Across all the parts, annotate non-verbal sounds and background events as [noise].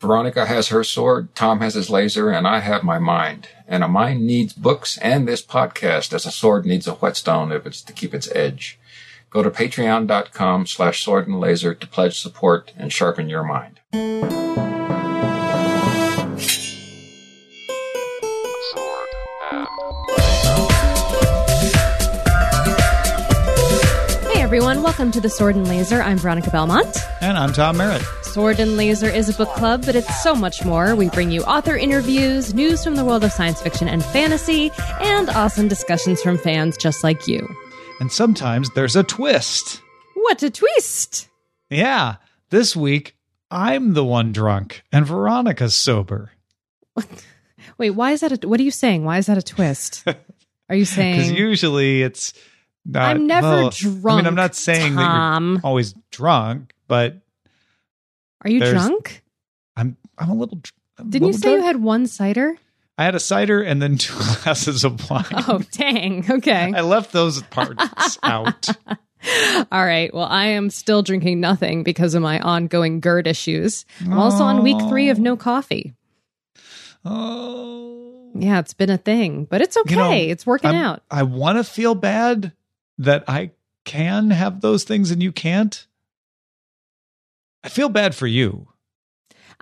Veronica has her sword, Tom has his laser, and I have my mind. And a mind needs books and this podcast as a sword needs a whetstone if it's to keep its edge. Go to patreon.com slash sword and laser to pledge support and sharpen your mind. Welcome to the Sword and Laser. I'm Veronica Belmont. And I'm Tom Merritt. Sword and Laser is a book club, but it's so much more. We bring you author interviews, news from the world of science fiction and fantasy, and awesome discussions from fans just like you. And sometimes there's a twist. What a twist! Yeah. This week, I'm the one drunk and Veronica's sober. Wait, why is that a what are you saying? Why is that a twist? [laughs] Are you [laughs] saying? Because usually it's not. I'm never well, I mean, I'm not saying Tom. that you're always drunk, but Are you drunk? I'm I'm a little. I'm Didn't you little say you had one cider? I had a cider and then [laughs] two glasses of wine. [laughs] Oh, dang. Okay. I left those parts [laughs] out. All right. Well, I am still drinking nothing because of my ongoing GERD issues. I'm also on week three of no coffee. Oh. Yeah, it's been a thing, but it's okay. You know, it's working I'm- out. I want to feel bad that I can have those things and you can't. I feel bad for you.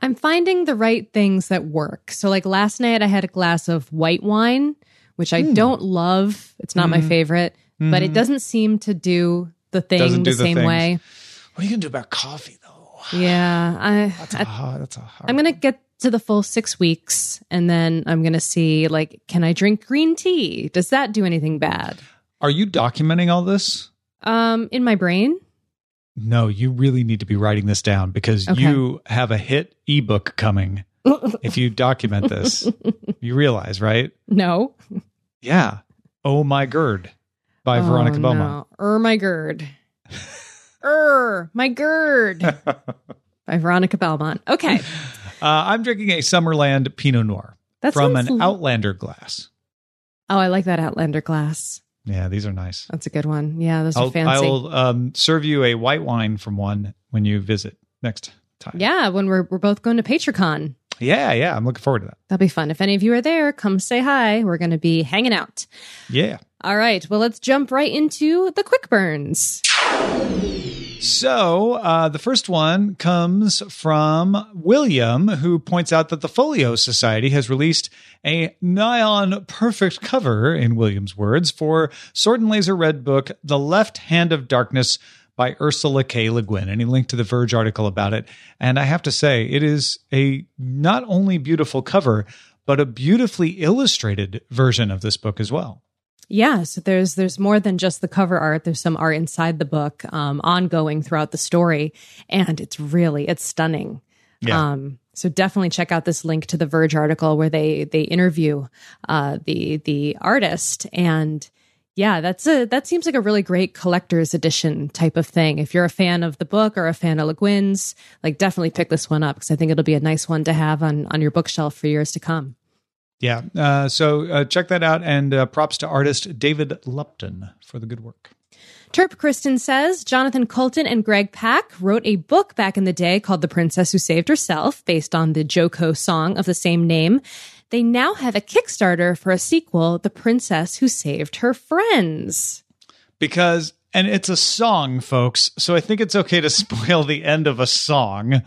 I'm finding the right things that work. So, like last night, I had a glass of white wine, which I Hmm. don't love. It's not my Mhm. favorite, but it Mhm. doesn't seem to do the thing do the same things. way. What are you gonna do about coffee though? Yeah, I, [sighs] That's I a hard. That's a hard. I'm gonna get to the full six weeks, and then I'm gonna see like, can I drink green tea? Does that do anything bad? Are you documenting all this? Um, in my brain. No, you really need to be writing this down because Okay. you have a hit ebook coming. [laughs] if you document this, you realize, right? No. Yeah. Oh my gird [laughs] by Veronica oh, Belmont. No. Er, my gird. er, my gird. By Veronica Belmont. Okay. Uh, I'm drinking a Summerland Pinot Noir That from an l- Outlander glass. Oh, I like that Outlander glass. Yeah, these are nice. That's a good one. Yeah, those are I'll, fancy. I'll um, serve you a white wine from one when you visit next time. yeah, when we're we're both going to PatreCon. yeah, yeah. I'm looking forward to that. That'll be fun. If any of you are there, come say hi. We're going to be hanging out. Yeah. All right. Well, let's jump right into the quick burns. So uh, the first one comes from William, who points out that the Folio Society has released a nigh-on perfect cover, in William's words, for Sword and Laser Red Book, The Left Hand of Darkness by Ursula K. Le Guin. And he linked to the Verge article about it. And I have to say, it is a not only beautiful cover, but a beautifully illustrated version of this book as well. Yeah, so there's there's more than just the cover art. There's some art inside the book, um, ongoing throughout the story, and it's really it's stunning. Yeah. Um, so definitely check out this link to the Verge article where they they interview uh, the the artist, and yeah, that's a that seems like a really great collector's edition type of thing. If you're a fan of the book or a fan of Le Guin's, like definitely pick this one up because I think it'll be a nice one to have on on your bookshelf for years to come. Yeah. Uh, so uh, check that out. And uh, props to artist David Lupton for the good work. Terp Kristen says Jonathan Coulton and Greg Pak wrote a book back in the day called The Princess Who Saved Herself, based on the JoCo song of the same name. They now have a Kickstarter for a sequel, The Princess Who Saved Her Friends. Because, and it's a song, folks. So I think it's okay to [laughs] spoil the end of a song.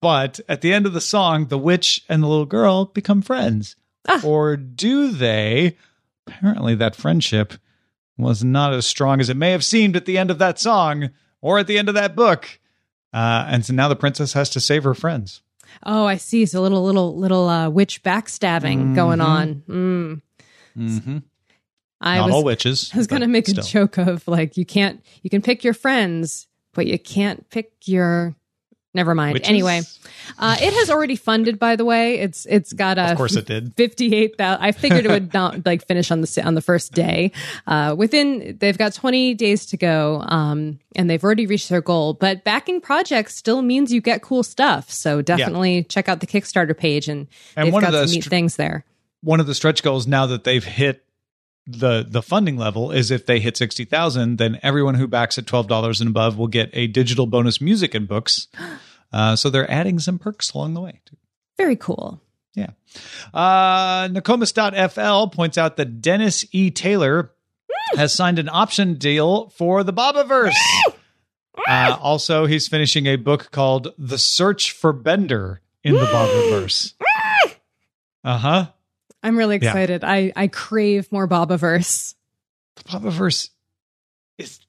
But at the end of the song, the witch and the little girl become friends. Ah. Or do they? Apparently, that friendship was not as strong as it may have seemed at the end of that song or at the end of that book. Uh, and so now the princess has to save her friends. Oh, I see. So a little, little, little uh, witch backstabbing going on. Mm. Mm-hmm. I Not was, all witches. I was going to make a joke of like, you can't, you can pick your friends, but you can't pick your. Never mind. Witches? Anyway, uh, it has already funded. By the way, it's it's got a Of course it did. fifty-eight thousand. I figured it would not [laughs] like finish on the on the first day. Uh, within they've got twenty days to go, um, and they've already reached their goal. But backing projects still means you get cool stuff. So definitely check out the Kickstarter page, and, And they've one of got the some neat str- things there. one of the stretch goals now that they've hit the the funding level is if they hit 60,000 then everyone who backs at $12 and above will get a digital bonus music and books [gasps] [gasps] Uh, so they're adding some perks along the way. Too. Very cool. Yeah. Uh, Nokomis.fl points out that Dennis E. Taylor has signed an option deal for the Bobiverse. Uh, also, he's finishing a book called The Search for Bender in the Bobiverse. Uh huh. I'm really Yeah. excited. I I crave more Bobiverse. The Bobiverse is,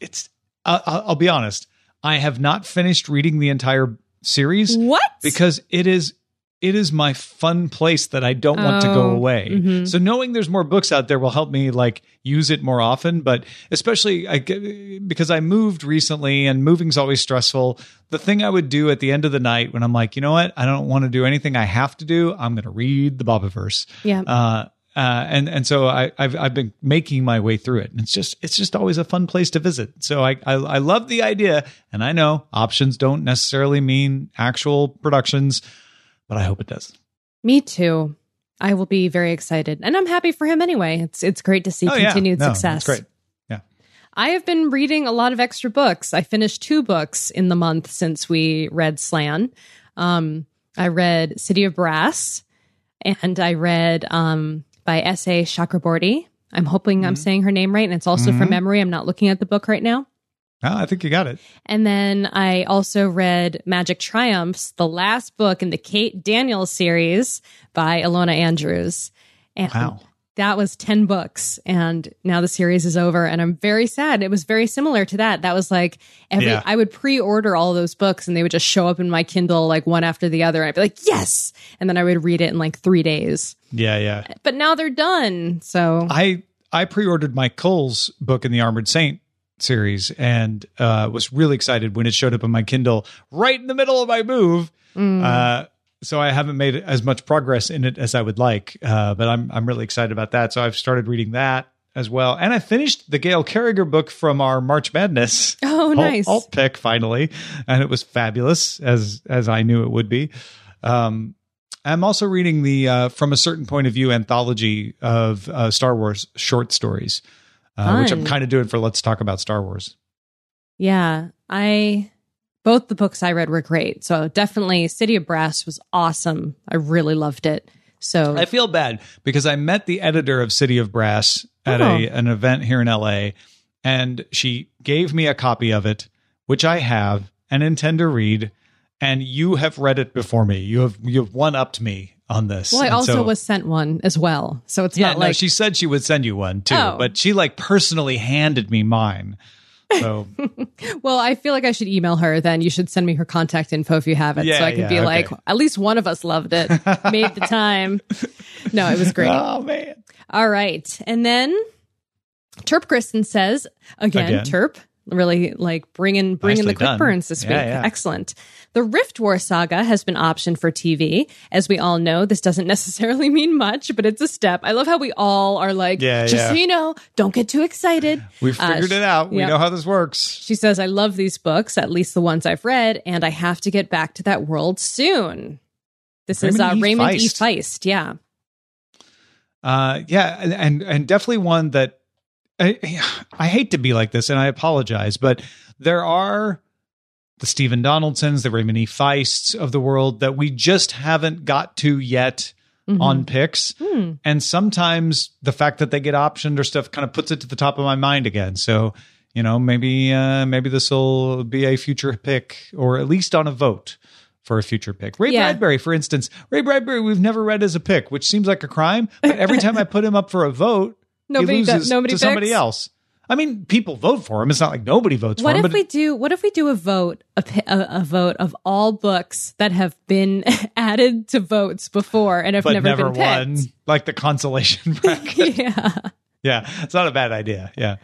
it's, uh, I'll I'll be honest. I have not finished reading the entire series What? because it is it is my fun place that I don't want to go Oh, away. mhm. So knowing there's more books out there will help me like use it more often. But especially I, because I moved recently and moving's always stressful. The thing I would do at the end of the night when I'm like, you know what, I don't want to do anything I have to do. I'm going to read the Bobiverse. yeah. Uh, uh, and and so I, I've I've been making my way through it, and it's just it's just always a fun place to visit. So I, I I love the idea, and I know options don't necessarily mean actual productions, but I hope it does. Me too. I will be very excited, and I'm happy for him anyway. It's it's great to see Oh, yeah. continued No, success. Great. Yeah. I have been reading a lot of extra books. I finished two books in the month since we read Slan. Um, I read City of Brass, and I read um, by S.A. Chakraborty. I'm hoping I'm mm-hmm. saying her name right, and it's also from mm-hmm. memory. I'm not looking at the book right now. Oh, I think you got it. And then I also read Magic Triumphs, the last book in the Kate Daniels series by Ilona Andrews. And Wow. That was 10 books. And now the series is over. And I'm very sad. It was very similar to that. That was like every, Yeah. I would pre order all those books and they would just show up in my Kindle like one after the other. And I'd be like, yes. And then I would read it in like three days. Yeah, yeah. But now they're done. So I I pre-ordered Myke Cole's book in the Armored Saint series and uh, was really excited when it showed up on my Kindle right in the middle of my move. Uh, so I haven't made as much progress in it as I would like, uh, but I'm I'm really excited about that. So I've started reading that as well, and I finished the Gail Carriger book from our March Madness. [laughs] Oh, alt- nice. alt pick finally, and it was fabulous as as I knew it would be. Um, I'm also reading the uh, from a certain point of view anthology of uh, Star Wars short stories, uh, which I'm kind of doing for Let's Talk About Star Wars. Yeah, I both the books I read were great. So definitely City of Brass was awesome. I really loved it. So I feel bad because I met the editor of City of Brass at Oh. a an event here in LA, and she gave me a copy of it, which I have and intend to read. And you have read it before me. You have you have one upped me on this. well, I And also so- was sent one as well. So it's Yeah, not no, like she said she would send you one too, Oh. but she like personally handed me mine. So [laughs] well, I feel like I should email her. Then you should send me her contact info if you have it, Yeah, so I can yeah, be okay. like, at least one of us loved it, made the time. [laughs] No, it was great. oh man, All right. And then Terp Kristen says again, Again. Terp really like bringing bringing the quick done. burns this Yeah, week. yeah. Excellent. The Rift War saga has been optioned for TV. As we all know, this doesn't [laughs] necessarily mean much, but it's a step. I love how we all are like, Yeah, just yeah. so you know, don't get too excited. we Uh, figured it out. We yep. know how this works. She says, I love these books, at least the ones I've read, and I have to get back to that world soon. This is uh, Raymond E. Raymond E. Feist. Feist. Yeah. Uh, yeah, and, and and definitely one that I, I hate to be like this, and I apologize, but there are the Stephen Donaldsons, the Raymond E. Feists of the world that we just haven't got to yet Mhm. on picks. Hmm. And sometimes the fact that they get optioned or stuff kind of puts it to the top of my mind again. So, you know, maybe uh, maybe this will be a future pick or at least on a vote for a future pick. Ray Yeah. Bradbury, for instance, Ray Bradbury, we've never read as a pick, which seems like a crime. But every [laughs] time I put him up for a vote, Nobody does- nobody to somebody else. I mean, people vote for him. It's not like nobody votes What for him. What if we do? What if we do a vote, a, a, a vote of all books that have been [laughs] added to votes before and have never, never, been won, picked? like the consolation [laughs] bracket. yeah, Yeah, it's not a bad idea. Yeah.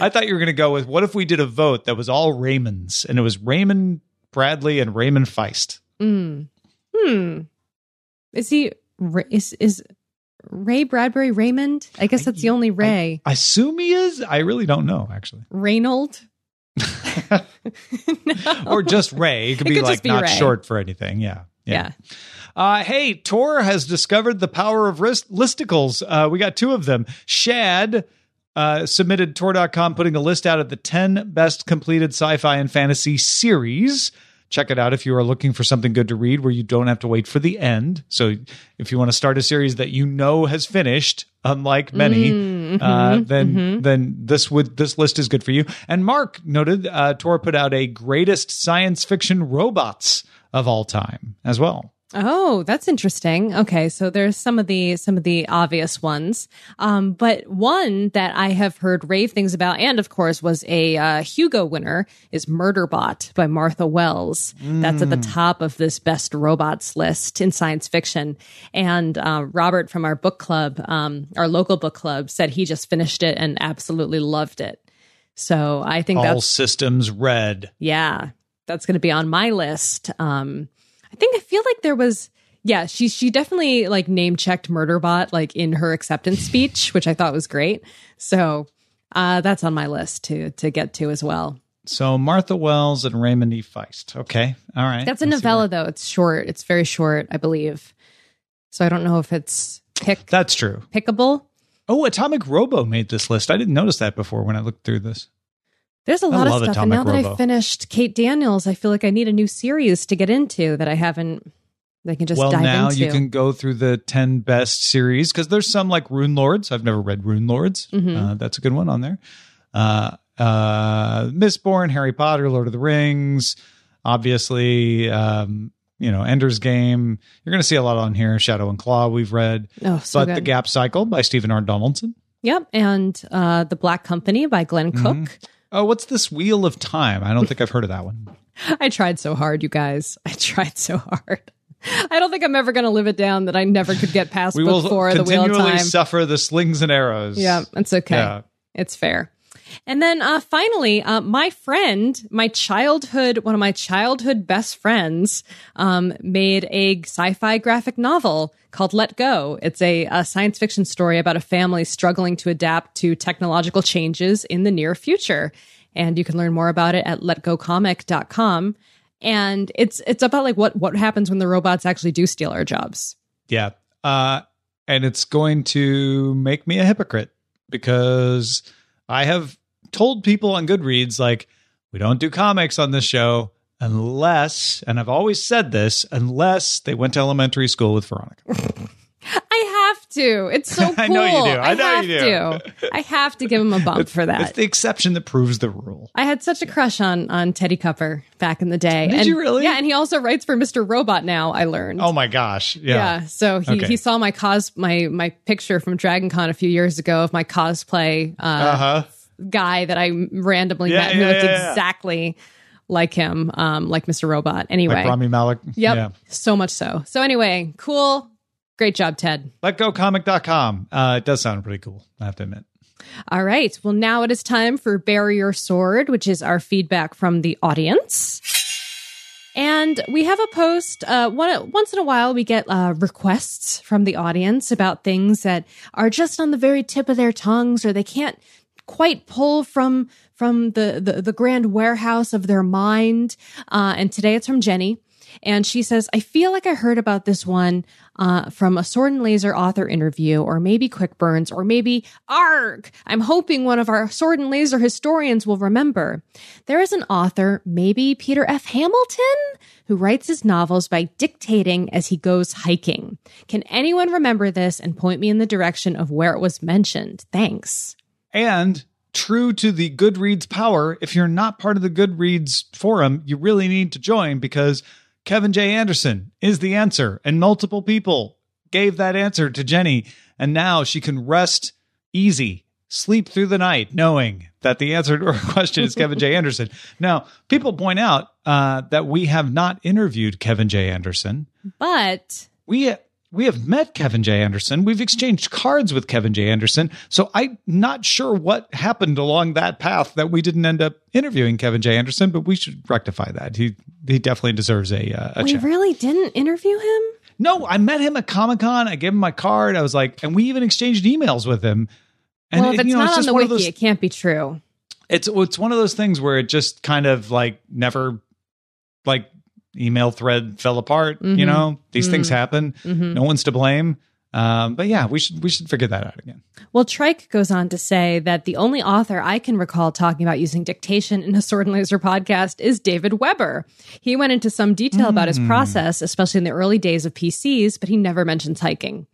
I thought you were going to go with what if we did a vote that was all Raymonds and it was Raymond Bradley and Raymond Feist? mm. hmm. Is he? Is is Ray Bradbury Raymond? I guess that's the only Ray. I assume he is. I really don't know, actually. Reynold. [laughs] Or just Ray. It could It be could like be not Ray. short for anything. Yeah. Yeah. Uh, hey, Tor has discovered the power of wrist- listicles. Uh, we got two of them. Shad uh, submitted Tor.com putting a list out of the 10 best completed sci fi and fantasy series check it out if you are looking for something good to read where you don't have to wait for the end. So if you want to start a series that you know has finished, unlike many, uh, then then this would this list is good for you. And Mark noted uh, Tor put out a greatest science fiction robots of all time as well. Oh, that's interesting. Okay, so there's some of the some of the obvious ones, um, but one that I have heard rave things about, and of course was a uh, Hugo winner, is Murderbot by Martha Wells. That's at the top of this best robots list in science fiction. And uh, Robert from our book club, um, our local book club, said he just finished it and absolutely loved it. So I think All systems red. yeah, that's going to be on my list. Um, I think I feel like there was, yeah, she she definitely like name checked Murderbot like in her acceptance speech, which I thought was great. So uh, that's on my list to to get to as well. So Martha Wells and Raymond E. Feist. Okay, all right. That's a Let's novella though. It's short. It's very short, I believe. So I don't know if it's pick That's true. pickable. Oh, Atomic Robo made this list. I didn't notice that before when I looked through this. There's a lot of stuff, and now Atomic that Robo. I finished Kate Daniels, I feel like I need a new series to get into that I haven't. I can just well, dive now into. you can go through the 10 best series because there's some like Rune Lords. I've never read Rune Lords. Mm-hmm. Uh, that's a good one on there. Uh, uh, Mistborn, Harry Potter, Lord of the Rings, obviously, um, you know, Ender's Game. You're going to see a lot on here. Shadow and Claw, we've read. Oh, so but good. The Gap Cycle by Stephen R. Donaldson. Yep, and uh, the Black Company by Glen Mm-hmm. Oh, what's this Wheel of Time? I don't think I've heard of that one. [laughs] I tried so hard, you guys. I tried so hard. I don't think I'm ever going to live it down that I never could get past [laughs] We book will four of the Wheel of continually Time. suffer the slings and arrows. Yeah, it's okay. Yeah. It's fair. And then uh, finally, uh, my friend, my childhood, one of my childhood best friends, um, made a sci-fi graphic novel called Let Go. It's a, a science fiction story about a family struggling to adapt to technological changes in the near future. And you can learn more about it at letgocomic.com. And it's it's about like what what happens when the robots actually do steal our jobs. Yeah. Uh, and it's going to make me a hypocrite because I have told people on Goodreads, like, we don't do comics on this show unless, and I've always said this, unless they went to elementary school with Veronica. [laughs] I have to. It's so cool. [laughs] I know you do. I know have you do. to. I have to give him a bump for that. It's the exception that proves the rule. I had such a crush on on Teddy Cupper back in the day. Did and, you really? Yeah, and he also writes for Mr. Robot now. I learned. Oh my gosh. Yeah. yeah. So he, Okay. he saw my cos my my picture from Dragon Con a few years ago of my cosplay uh, Uh huh. Guy that I randomly Yeah, met who looked yeah, yeah. exactly like him, um, like Mr. Robot. Anyway, Like Rami Malek. yep, Yeah. so much so. So anyway, cool, great job, Ted. LetGoComic.com. Uh, it does sound pretty cool, I have to admit. All right. Well, now it is time for Bury Your Sword, which is our feedback from the audience. And we have a post. Uh, one, once in a while, we get uh, requests from the audience about things that are just on the very tip of their tongues, or they can't quite pull from from the the, the grand warehouse of their mind. Uh, and today it's from Jenny. And she says, I feel like I heard about this one uh, from a Sword and Laser author interview, or maybe Quick Burns, or maybe ARG. I'm hoping one of our Sword and Laser historians will remember. There is an author, maybe Peter F. Hamilton, who writes his novels by dictating as he goes hiking. Can anyone remember this and point me in the direction of where it was mentioned? Thanks. And true to the Goodreads power, if you're not part of the Goodreads forum, you really need to join because Kevin J. Anderson is the answer. And multiple people gave that answer to Jenny. And now she can rest easy, sleep through the night, knowing that the answer to her [laughs] question is Kevin J. Anderson. Now, people point out uh, that we have not interviewed Kevin J. Anderson But we we have met Kevin J. Anderson. We've exchanged cards with Kevin J. Anderson. So I'm not sure what happened along that path that we didn't end up interviewing Kevin J. Anderson, but we should rectify that. He he definitely deserves a uh, a we chat. really didn't interview him? no, I met him at Comic Con. I gave him my card. I was like, and we even exchanged emails with him. And well, if it- it's you know, not on the wiki, those it can't be true. it's it's one of those things where it just kind of like never like email thread fell apart you Mhm. know these things Mm. happen Mhm. no one's to blame Um, but yeah, we should we should figure that out again. Well, Trike goes on to say that the only author I can recall talking about using dictation in a Sword and Laser podcast is David Weber. He went into some detail about his process, especially in the early days of PCs, but he never mentions hiking.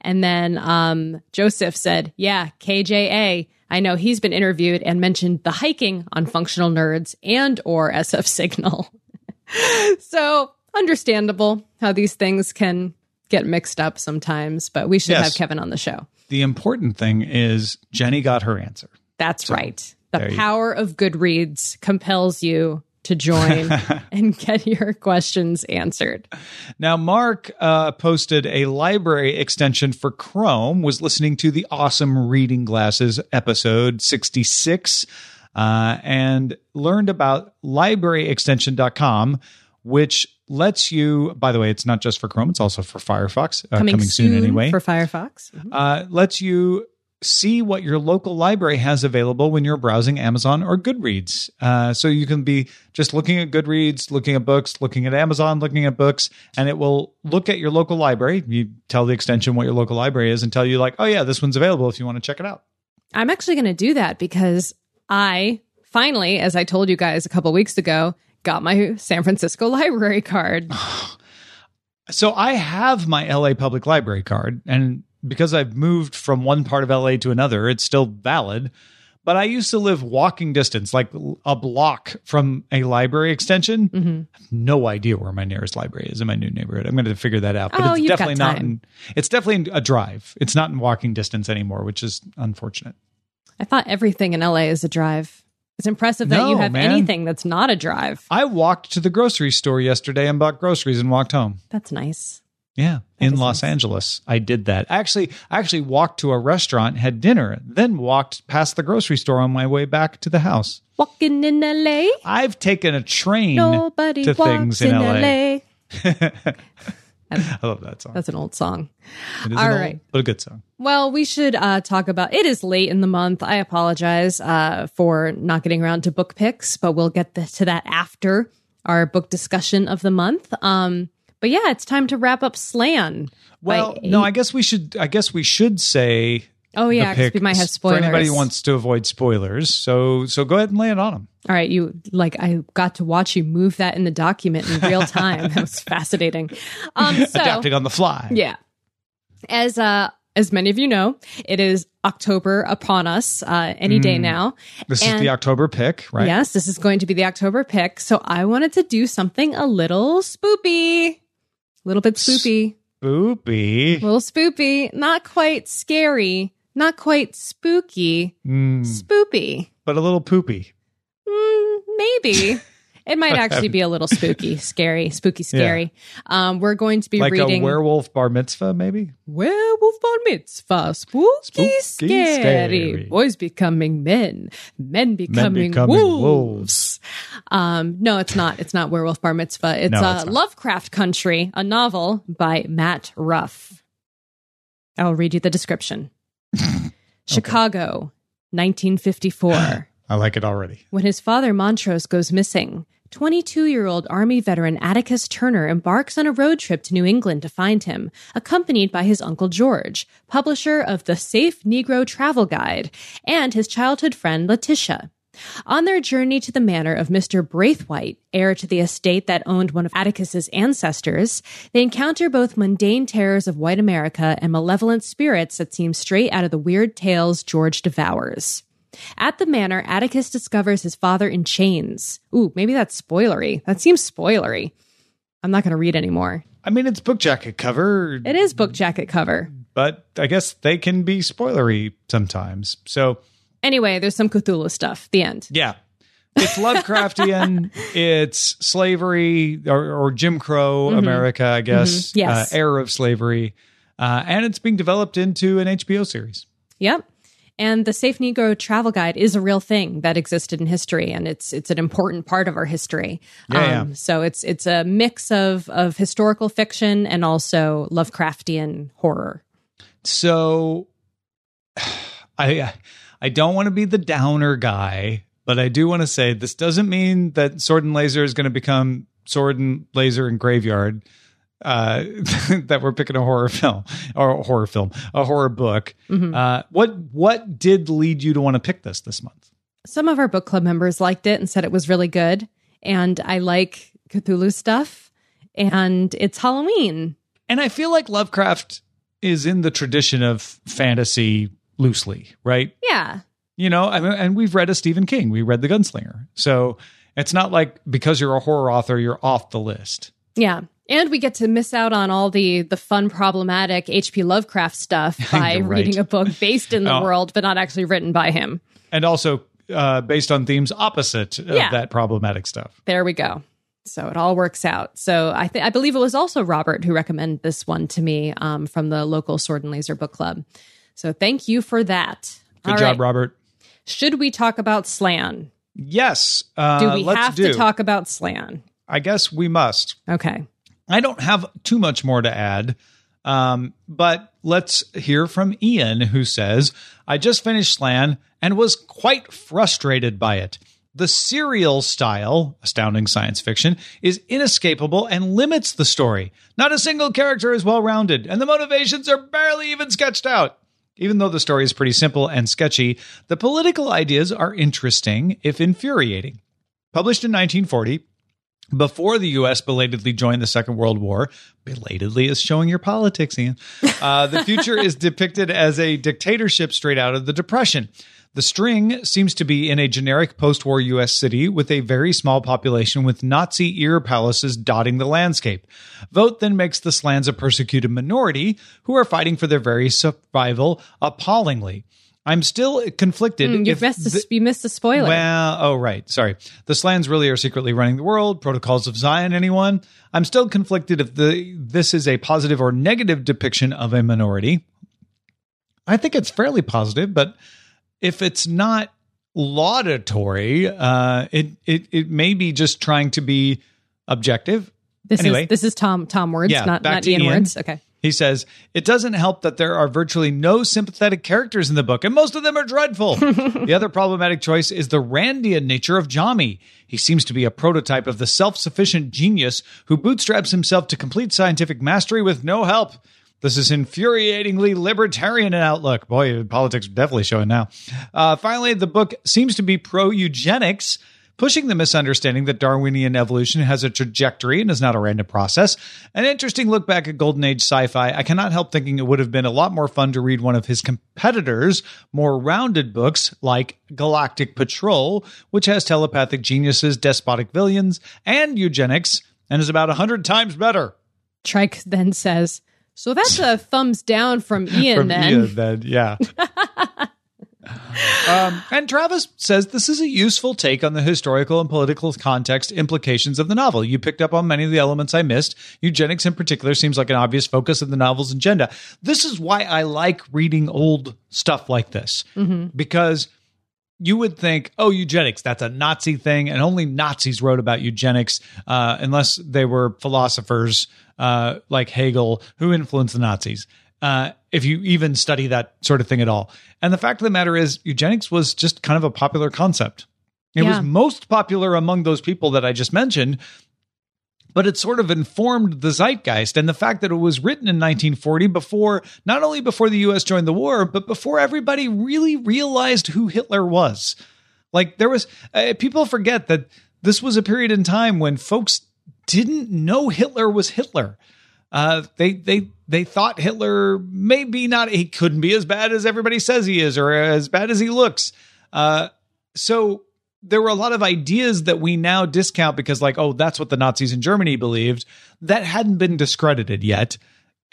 And then um, Joseph said, Yeah, KJA. I know he's been interviewed and mentioned the hiking on Functional Nerds and or SF Signal. [laughs] so understandable how these things can get mixed up sometimes, but we should Yes. have Kevin on the show. The important thing is Jenny got her answer. That's right. there The you- power of Goodreads compels you to join [laughs] and get your questions answered. Now, Mark uh, posted a library extension for Chrome, was listening to the awesome Reading Glasses episode 66, uh, and learned about libraryextension.com, which lets you, by the way, it's not just for Chrome, it's also for Firefox, uh, coming, soon, anyway. for Firefox. uh, lets you see what your local library has available when you're browsing Amazon or Goodreads. Uh, so you can be just looking at Goodreads, looking at books, looking at Amazon, looking at books, and it will look at your local library. You tell the extension what your local library is and tell you, like, oh, yeah, this one's available if you want to check it out. I'm actually going to do that because I finally, as I told you guys a couple weeks ago, got my San Francisco [laughs] library card. [sighs] So I have my LA Public Library card, and because I've moved from one part of LA to another, it's still valid. But I used to live walking distance, like a block from a library extension. Mm-hmm. No idea where my nearest library is in my new neighborhood. I'm going to figure that out. But Oh, it's definitely not. In, it's definitely a drive. It's not in walking distance anymore, which is unfortunate. I thought everything in LA is a drive. It's impressive that you have man. anything that's not a drive. I walked to the grocery store yesterday and bought groceries and walked home. That's nice. Yeah, in Los nice. Angeles, I did that. Actually, I actually walked to a restaurant, had dinner, then walked past the grocery store on my way back to the house. Walking in LA. I've taken a train Nobody to walks things in, in LA. LA. [laughs] [laughs] I love that song. That's an old song. It is all an old, but a good song. Well, we should uh, talk about. It is late in the month. I apologize uh, for not getting around to book picks, but we'll get the, to that after our book discussion of the month. Um, but yeah, it's time to wrap up Slan. Well, no, I guess we should. I guess we should say. Oh yeah, yeah, 'cause we might have spoilers. for anybody who wants to avoid spoilers. So, so go ahead and lay it on them. All right, you like I got to watch you move that in the document in real time. that was fascinating. [laughs] Um, so Adapting on the fly. Yeah. As uh as many of you know, it is October upon us uh any day now. This is the October pick, right? Yes, this is going to be the October pick. So I wanted to do something a little spoopy. A little bit spoopy. Spoopy. A little spoopy. Not quite scary. Not quite spooky. Mm, Spoopy. but a little poopy. Mm, maybe. [laughs] It might actually be a little spooky, [laughs] scary, spooky, scary. Um, we're going to be Like reading a werewolf bar mitzvah, maybe? Werewolf Bar Mitzvah, spooky, Spooky, scary. scary. Boys becoming men, men becoming, becoming wolves. wolves. Um, no, it's not. It's not Werewolf Bar Mitzvah. It's, No, uh, it's. Lovecraft Country, a novel by Matt Ruff. I'll read you the description. [laughs] Chicago, 1954. [gasps] I like it already. When his father Montrose goes missing, 22 year old Army veteran Atticus Turner embarks on a road trip to New England to find him, accompanied by his Uncle George, publisher of the Safe Negro Travel Guide, and his childhood friend Letitia. On their journey to the manor of Mr. Braithwaite, heir to the estate that owned one of Atticus's ancestors, they encounter both mundane terrors of white America and malevolent spirits that seem straight out of the weird tales George devours. At the manor, Atticus discovers his father in chains. Ooh, maybe that's spoilery. That seems spoilery. I'm not going to read anymore. I mean, it's book jacket cover, It is book jacket cover. but I guess they can be spoilery sometimes. So, Anyway, there's some Cthulhu stuff. The end. yeah. It's Lovecraftian. [laughs] it's slavery or, or Jim Crow America, I guess. Mhm. Yes. Uh, era of slavery. Uh, and it's being developed into an HBO series. Yep. And the Safe Negro Travel Guide is a real thing that existed in history, and it's it's an important part of our history. Um, Yeah, yeah. So it's it's a mix of of historical fiction and also Lovecraftian horror. So [sighs] I I don't want to be the downer guy, but I do want to say this doesn't mean that Sword and Laser is going to become Sword and Laser and Graveyard. uh, [laughs] that we're picking a horror film or a horror film, a horror book. Uh, what what did lead you to want to pick this this month? Some of our book club members liked it and said it was really good. And I like Cthulhu stuff. And it's Halloween. And I feel like Lovecraft is in the tradition of fantasy loosely, right? Yeah. You know, I mean, and we've read a Stephen King. We read The Gunslinger. So it's not like because you're a horror author, you're off the list. Yeah. And we get to miss out on all the the fun, problematic H.P. Lovecraft stuff [laughs] by right. reading a book based in the [laughs] Oh. world, but not actually written by him. And also uh, based on themes opposite of that problematic stuff. There we go. So it all works out. So I think I believe it was also Robert who recommended this one to me um, from the local Sword and Laser Book Club. So thank you for that. Good All job, right. Robert. Should we talk about Slan? Yes. Uh, Do we have do. to talk about Slan? I guess we must. Okay. I don't have too much more to add, um, but let's hear from Ian, who says, I just finished Slan and was quite frustrated by it. The serial style, astounding science fiction, is inescapable and limits the story. Not a single character is well rounded, and the motivations are barely even sketched out. Even though the story is pretty simple and sketchy, the political ideas are interesting, if infuriating. Published in 1940, before the U.S. belatedly joined the Second World War, belatedly is showing your politics, Ian. Uh, the future is depicted as a dictatorship straight out of the Depression. The string seems to be in a generic post war U.S. city with a very small population with Nazi ear palaces dotting the landscape. Vogt then makes the Slans a persecuted minority who are fighting for their very survival appallingly. I'm still conflicted. Mm, you if missed the- you missed a spoiler. well, oh, right. Sorry. The Slans really are secretly running the world. Protocols of Zion, anyone? I'm still conflicted if the this is a positive or negative depiction of a minority. I think it's fairly positive, but if it's not laudatory, uh, it, it, it may be just trying to be objective. this anyway. is this is Tom Tom words, Yeah, not not Ian, Ian. words. Okay. He says, It doesn't help that there are virtually no sympathetic characters in the book, and most of them are dreadful. [laughs] the other problematic choice is the Randian nature of Jommy. He seems to be a prototype of the self sufficient genius who bootstraps himself to complete scientific mastery with no help. This is infuriatingly libertarian in outlook. Boy, politics are definitely showing now. Uh, finally, the book seems to be pro eugenics, pushing the misunderstanding that Darwinian evolution has a trajectory and is not a random process. An interesting look back at Golden Age sci fi. I cannot help thinking it would have been a lot more fun to read one of his competitors' more rounded books like Galactic Patrol, which has telepathic geniuses, despotic villains, and eugenics, and is about a hundred times better. Trike then says, "So that's a thumbs down from [laughs] Ian." From then Ian, then, yeah. [laughs] um, and Travis says this is a useful take on the historical and political context implications of the novel. You picked up on many of the elements I missed. Eugenics, in particular, seems like an obvious focus of the novel's agenda. This is why I like reading old stuff like this because you would think, oh, eugenics, that's a Nazi thing, and only Nazis wrote about eugenics, uh, unless they were philosophers uh, like Hegel who influenced the Nazis. Uh, if you even study that sort of thing at all. And the fact of the matter is, eugenics was just kind of a popular concept. It Yeah. was most popular among those people that I just mentioned, but it sort of informed the zeitgeist and the fact that it was written in 1940 before not only before the US joined the war but before everybody really realized who Hitler was. Like there was uh, people forget that this was a period in time when folks didn't know Hitler was Hitler. Uh, they they they thought Hitler maybe not he couldn't be as bad as everybody says he is or as bad as he looks. Uh, so there were a lot of ideas that we now discount because like oh that's what the nazis in germany believed that hadn't been discredited yet.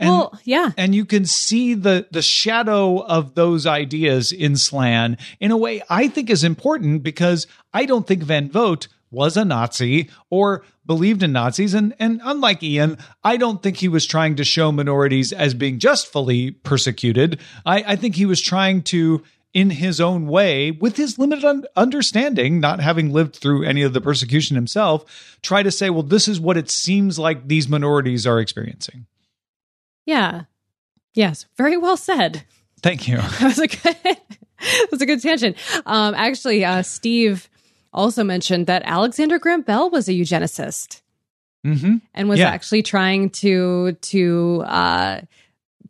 And well, yeah, and you can see the the shadow of those ideas in slan in a way i think is important because i don't think van vogt was a nazi or believed in nazis. And and unlike ian i don't think he was trying to show minorities as being justfully persecuted. I i think he was trying to in his own way, with his limited un- understanding, not having lived through any of the persecution himself, try to say, well, this is what it seems like these minorities are experiencing. yeah, yes, very well said. Thank you. [laughs] That was a good. that was a good tangent. Um, actually, uh, Steve also mentioned that Alexander Graham Bell was a eugenicist. Mm-hmm. and was Yeah. actually trying to to uh,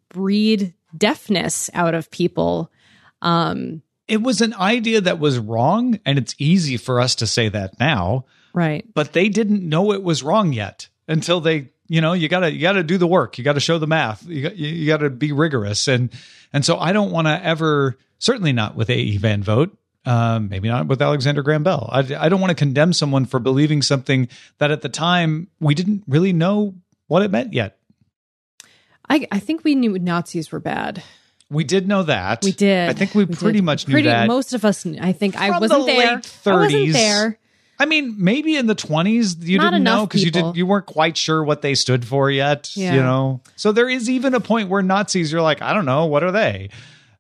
breed deafness out of people. Um, It was an idea that was wrong, and it's easy for us to say that now, right. but they didn't know it was wrong yet until they, you know, you gotta you gotta do the work, you gotta show the math, you got, you, gotta be rigorous, and and so I don't want to ever, certainly not with A. E. Van Vogt. Um, maybe not with Alexander Graham Bell. I, I don't want to condemn someone for believing something that at the time we didn't really know what it meant yet. I, I think we knew Nazis were bad. We did know that. We did. I think we, pretty did. much knew Pretty- that. Most of us. knew. I think I wasn't the there. late I 30s. wasn't there. I mean, maybe in the twenties you Not didn't know because you didn't you weren't quite sure what they stood for yet. Yeah. You know, so there is even a point where Nazis you're like, I don't know, what are they?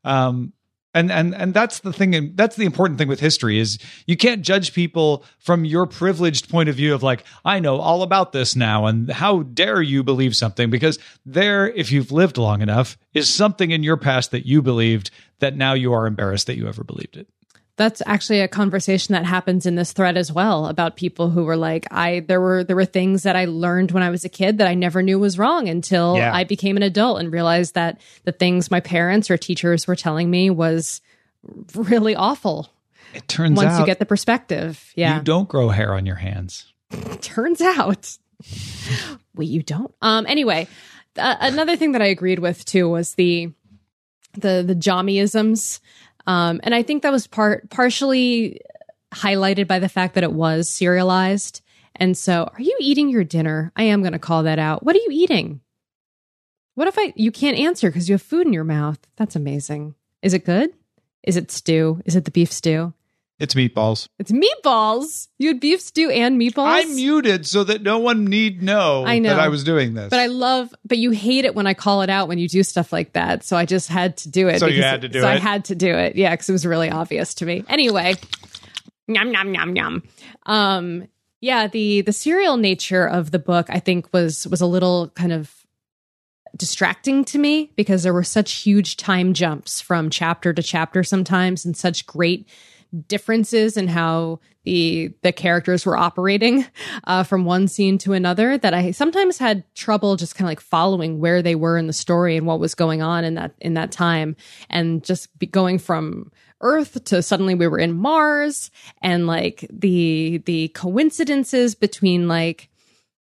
Um, and and and that's the thing. That's the important thing with history is you can't judge people from your privileged point of view of like, I know all about this now, and how dare you believe something? Because there, if you've lived long enough, is something in your past that you believed that now you are embarrassed that you ever believed it. That's actually a conversation that happens in this thread as well about people who were like, I there were there were things that I learned when I was a kid that I never knew was wrong until Yeah. I became an adult and realized that the things my parents or teachers were telling me was really awful. It turns once out you get the perspective. Yeah. you don't grow hair on your hands. [laughs] turns out well you don't um anyway uh, another thing that i agreed with too was the the the jommyisms um and i think that was part partially highlighted by the fact that it was serialized and so are you eating your dinner? I am going to call that out. What are you eating? What if i you can't answer because you have food in your mouth? That's amazing. Is it good? Is it stew? Is it the beef stew It's meatballs. it's meatballs you had beef stew and meatballs I muted so that no one need know, I know. that I was doing this. But I love, but you hate it when I call it out when you do stuff like that. So I just had to do it. So you had to do so I had to do it. Yeah, because it was really obvious to me. Anyway, yum yum yum yum. Um, yeah, the the serial nature of the book, I think, was was a little kind of distracting to me because there were such huge time jumps from chapter to chapter sometimes, and such great differences in how the the characters were operating uh, from one scene to another that I sometimes had trouble just kind of like following where they were in the story and what was going on in that in that time and just be going from Earth to suddenly we were in Mars and like the the coincidences between like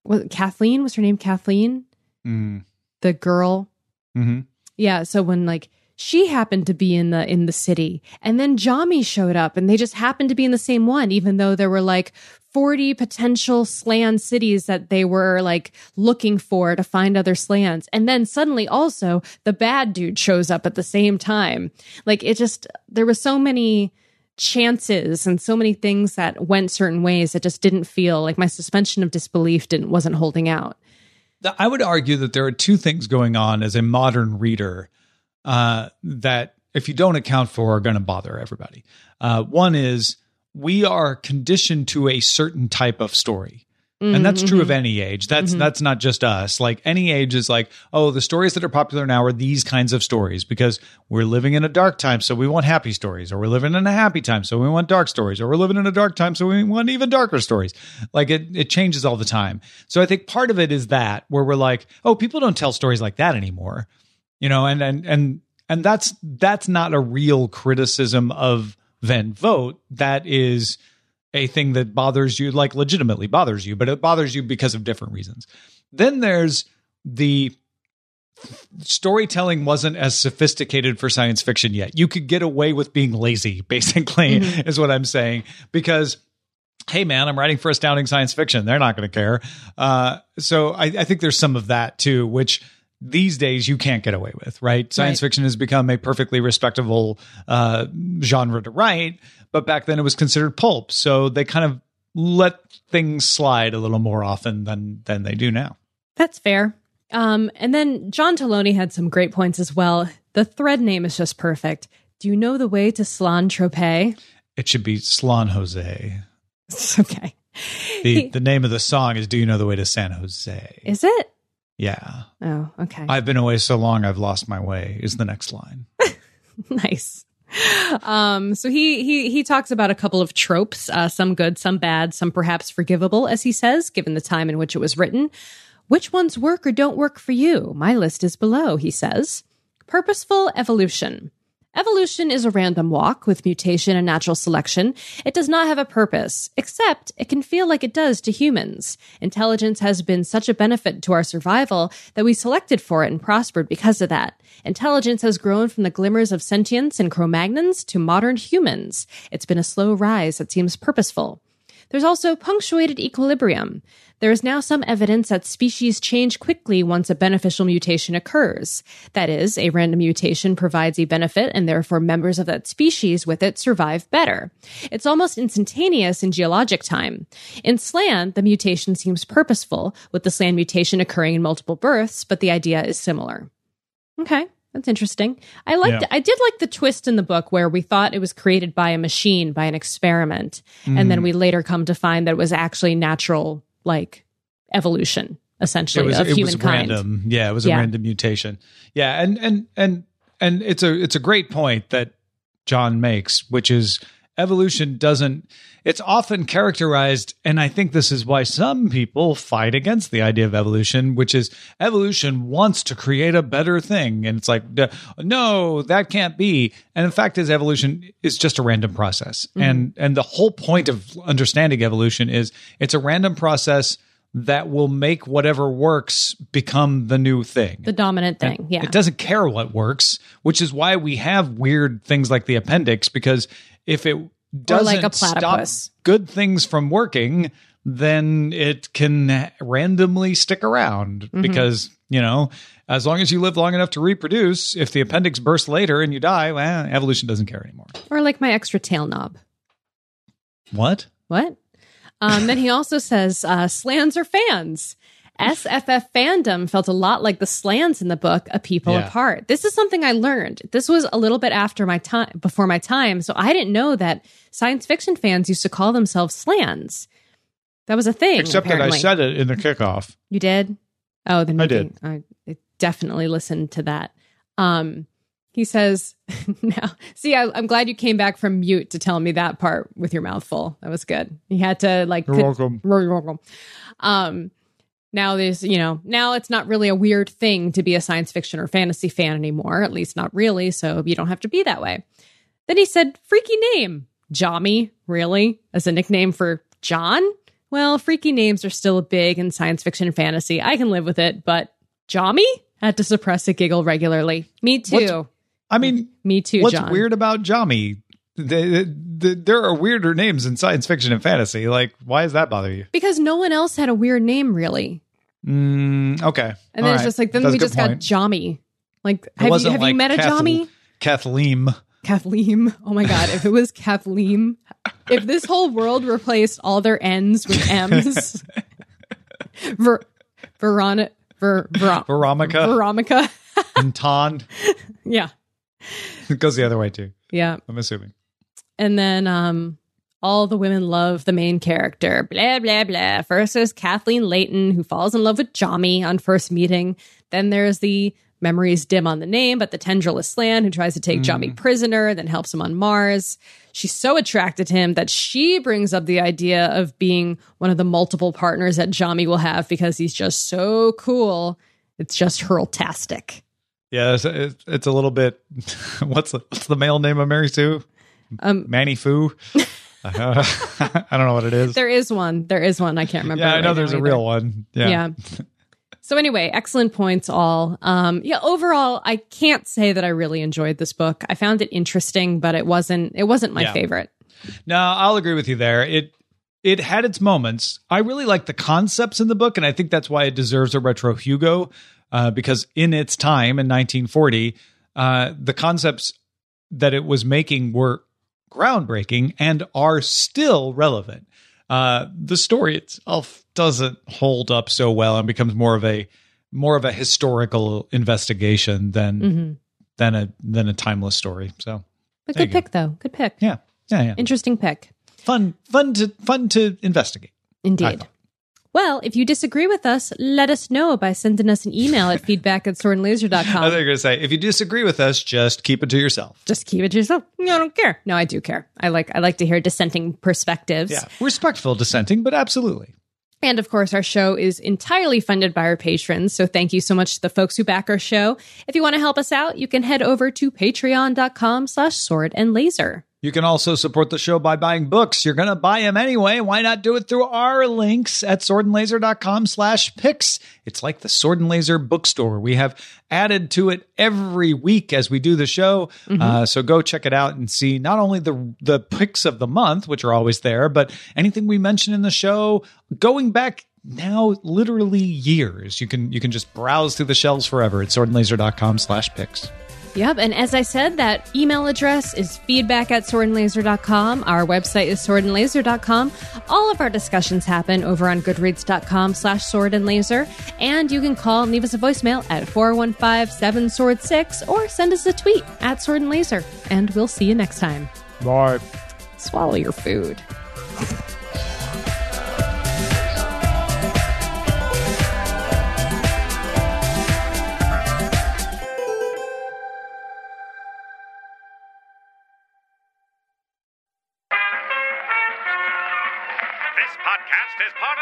what Kathleen was her name Kathleen Mm. the girl Mm-hmm. yeah, so when like she happened to be in the in the city. And then Jommy showed up and they just happened to be in the same one even though there were like 40 potential slan cities that they were like looking for to find other slans. And then suddenly also the bad dude shows up at the same time. Like it just there were so many chances and so many things that went certain ways that just didn't feel like my suspension of disbelief didn't wasn't holding out. I would argue that there are two things going on as a modern reader uh, that, if you don't account for, are going to bother everybody. Uh, one is we are conditioned to a certain type of story. And that's true of any age. That's that's not just us. Like any age is like, oh, the stories that are popular now are these kinds of stories because we're living in a dark time, so we want happy stories, or we're living in a happy time, so we want dark stories, or we're living in a dark time, so we want even darker stories. Like it it changes all the time. So I think part of it is that where we're like, oh, people don't tell stories like that anymore. You know, and and and and that's that's not a real criticism of Van Vogt. That is a thing that bothers you, like legitimately bothers you, but it bothers you because of different reasons. Then there's the storytelling wasn't as sophisticated for science fiction yet. You could get away with being lazy, [laughs] basically, is what I'm saying, because hey man i'm writing for astounding science fiction they're not going to care uh, so I, I think there's some of that too which these days you can't get away with right science Right. fiction has become a perfectly respectable uh, genre to write but back then it was considered pulp so they kind of let things slide a little more often than than they do now That's fair. Um, and then John Taloni had some great points as well. The thread name is just perfect. Do you know the way to Slan Tropez? it should be Slan Jose. [laughs] okay. The He- the name of the song is "Do You Know the Way to San Jose?" Is it? Yeah, Oh, okay. I've been away so long I've lost my way. Is the next line. [laughs] nice. um, so he he he talks about a couple of tropes, uh, some good, some bad, some perhaps forgivable, as he says, given the time in which it was written. Which ones work or don't work for you? My list is below, he says. Purposeful evolution. Evolution is a random walk with mutation and natural selection. It does not have a purpose, except it can feel like it does to humans. Intelligence has been such a benefit to our survival that we selected for it and prospered because of that. Intelligence has grown from the glimmers of sentience and Cro-Magnons to modern humans. It's been a slow rise that seems purposeful. There's also punctuated equilibrium. There is now some evidence that species change quickly once a beneficial mutation occurs. That is, a random mutation provides a benefit and therefore members of that species with it survive better. It's almost instantaneous in geologic time. In Slan, the mutation seems purposeful, with the Slan mutation occurring in multiple births, but the idea is similar. Okay. That's interesting. I liked. Yeah. I did like the twist in the book where we thought it was created by a machine, by an experiment, and Mm. then we later come to find that it was actually natural, like evolution, essentially was, of it was humankind. random. Yeah, it was a Yeah. random mutation. Yeah, and and and and it's a it's a great point that John makes, which is evolution doesn't it's often characterized and i think this is why some people fight against the idea of evolution which is evolution wants to create a better thing and it's like no that can't be and in fact is evolution is just a random process mm-hmm. and and the whole point of understanding evolution is it's a random process that will make whatever works become the new thing The dominant thing. Yeah. it doesn't care what works, which is why we have weird things like the appendix. Because if it doesn't like a stop good things from working, then it can randomly stick around. Mm-hmm. Because you know, as long as you live long enough to reproduce, if the appendix bursts later and you die, well, evolution doesn't care anymore. or like my extra tail knob. What? What? Um, then he also says uh, slans are fans. SFF fandom felt a lot like the slans in the book A People Yeah. Apart. This is something I learned. This was a little bit after my time, before my time, so I didn't know that science fiction fans used to call themselves slans. That was a thing. Except apparently. that I said it in the kickoff. You did? Oh, then I did. I, I definitely listened to that. Um, he says, [laughs] "Now, see, I, I'm glad you came back from mute to tell me that part with your mouth full. That was good. You had to like, You're welcome. You're welcome. Um, now there's, you know, now it's not really a weird thing to be a science fiction or fantasy fan anymore. At least not really. So you don't have to be that way. Then he said, "Freaky name, Jommy. Really, as a nickname for John." Well, freaky names are still big in science fiction and fantasy. I can live with it, but Jommy had to suppress a giggle regularly. Me too. What's- I mean, Me too, What's John. weird about Jommy? The, the, there are weirder names in science fiction and fantasy. Like, why does that bother you? Because no one else had a weird name, really. Mm, okay. And then All it's right. just like, then That's we a just got point. Jommy. Like, have, you, have you like met a Kath- Jommy? Kathleen. Kathleen. Oh my God. If it was Kathleen, if this whole world replaced all their N's with M's, [laughs] Ver, Verona, Ver, Ver, Veronica Veronica. and Tond. [laughs] yeah. It goes the other way too. Yeah. I'm assuming. And then um all the women love the main character. Blah blah blah. First there's Kathleen Layton who falls in love with Jommy on first meeting. Then there's the memories dim on the name, but the tendrilless Slan who tries to take Jommy prisoner, then helps him on Mars. She's so attracted to him that she brings up the idea of being one of the multiple partners that Jommy will have because he's just so cool. It's just hurltastic. Yeah, it's, it's, it's a little bit. [laughs] What's the, what's the male name of Mary Sue? Um, Manny Fu. [laughs] Uh, [laughs] I don't know what it is. there is one. There is one. I can't remember. Yeah, I know now there's a either. real one. Yeah. yeah. So anyway, excellent points all. Um yeah, overall I can't say that I really enjoyed this book. I found it interesting, but it wasn't it wasn't my Yeah. favorite. No, I'll agree with you there. It it had its moments. I really like the concepts in the book, and I think that's why it deserves a retro Hugo. Uh, because in its time in 1940, uh, the concepts that it was making were groundbreaking and are still relevant. Uh, the story itself doesn't hold up so well and becomes more of a more of a historical investigation than hmm than a than a timeless story. So But good you go. pick though. Good pick. yeah, yeah, yeah. Interesting pick. Fun, fun to fun to investigate. Indeed. Well, if you disagree with us, let us know by sending us an email at [laughs] feedback at I thought you swordandlaser.com. were going to say, if you disagree with us, just keep it to yourself. Just keep it to yourself. No, I don't care. No, I do care. I like I like to hear dissenting perspectives. Yeah. Respectful dissenting, but absolutely. And of course, our show is entirely funded by our patrons. So thank you so much to the folks who back our show. If you want to help us out, you can head over to patreon.com slash sword and laser. You can also support the show by buying books. You're going to buy them anyway. Why not do it through our links at swordandlaser.com slash picks? It's like the Sword and Laser bookstore. We have added to it every week as we do the show. Uh, so go check it out and see not only the, the picks of the month, which are always there, but anything we mention in the show going back now literally years. You can, you can just browse through the shelves forever at swordandlaser.com slash picks. Yep. And as I said, that email address is feedback at swordandlaser.com. Our website is swordandlaser.com. All of our discussions happen over on goodreads.com slash sword and you can call and leave us a voicemail at 415-7sword6 or send us a tweet at sword and laser. And we'll see you next time. Bye. Swallow your food.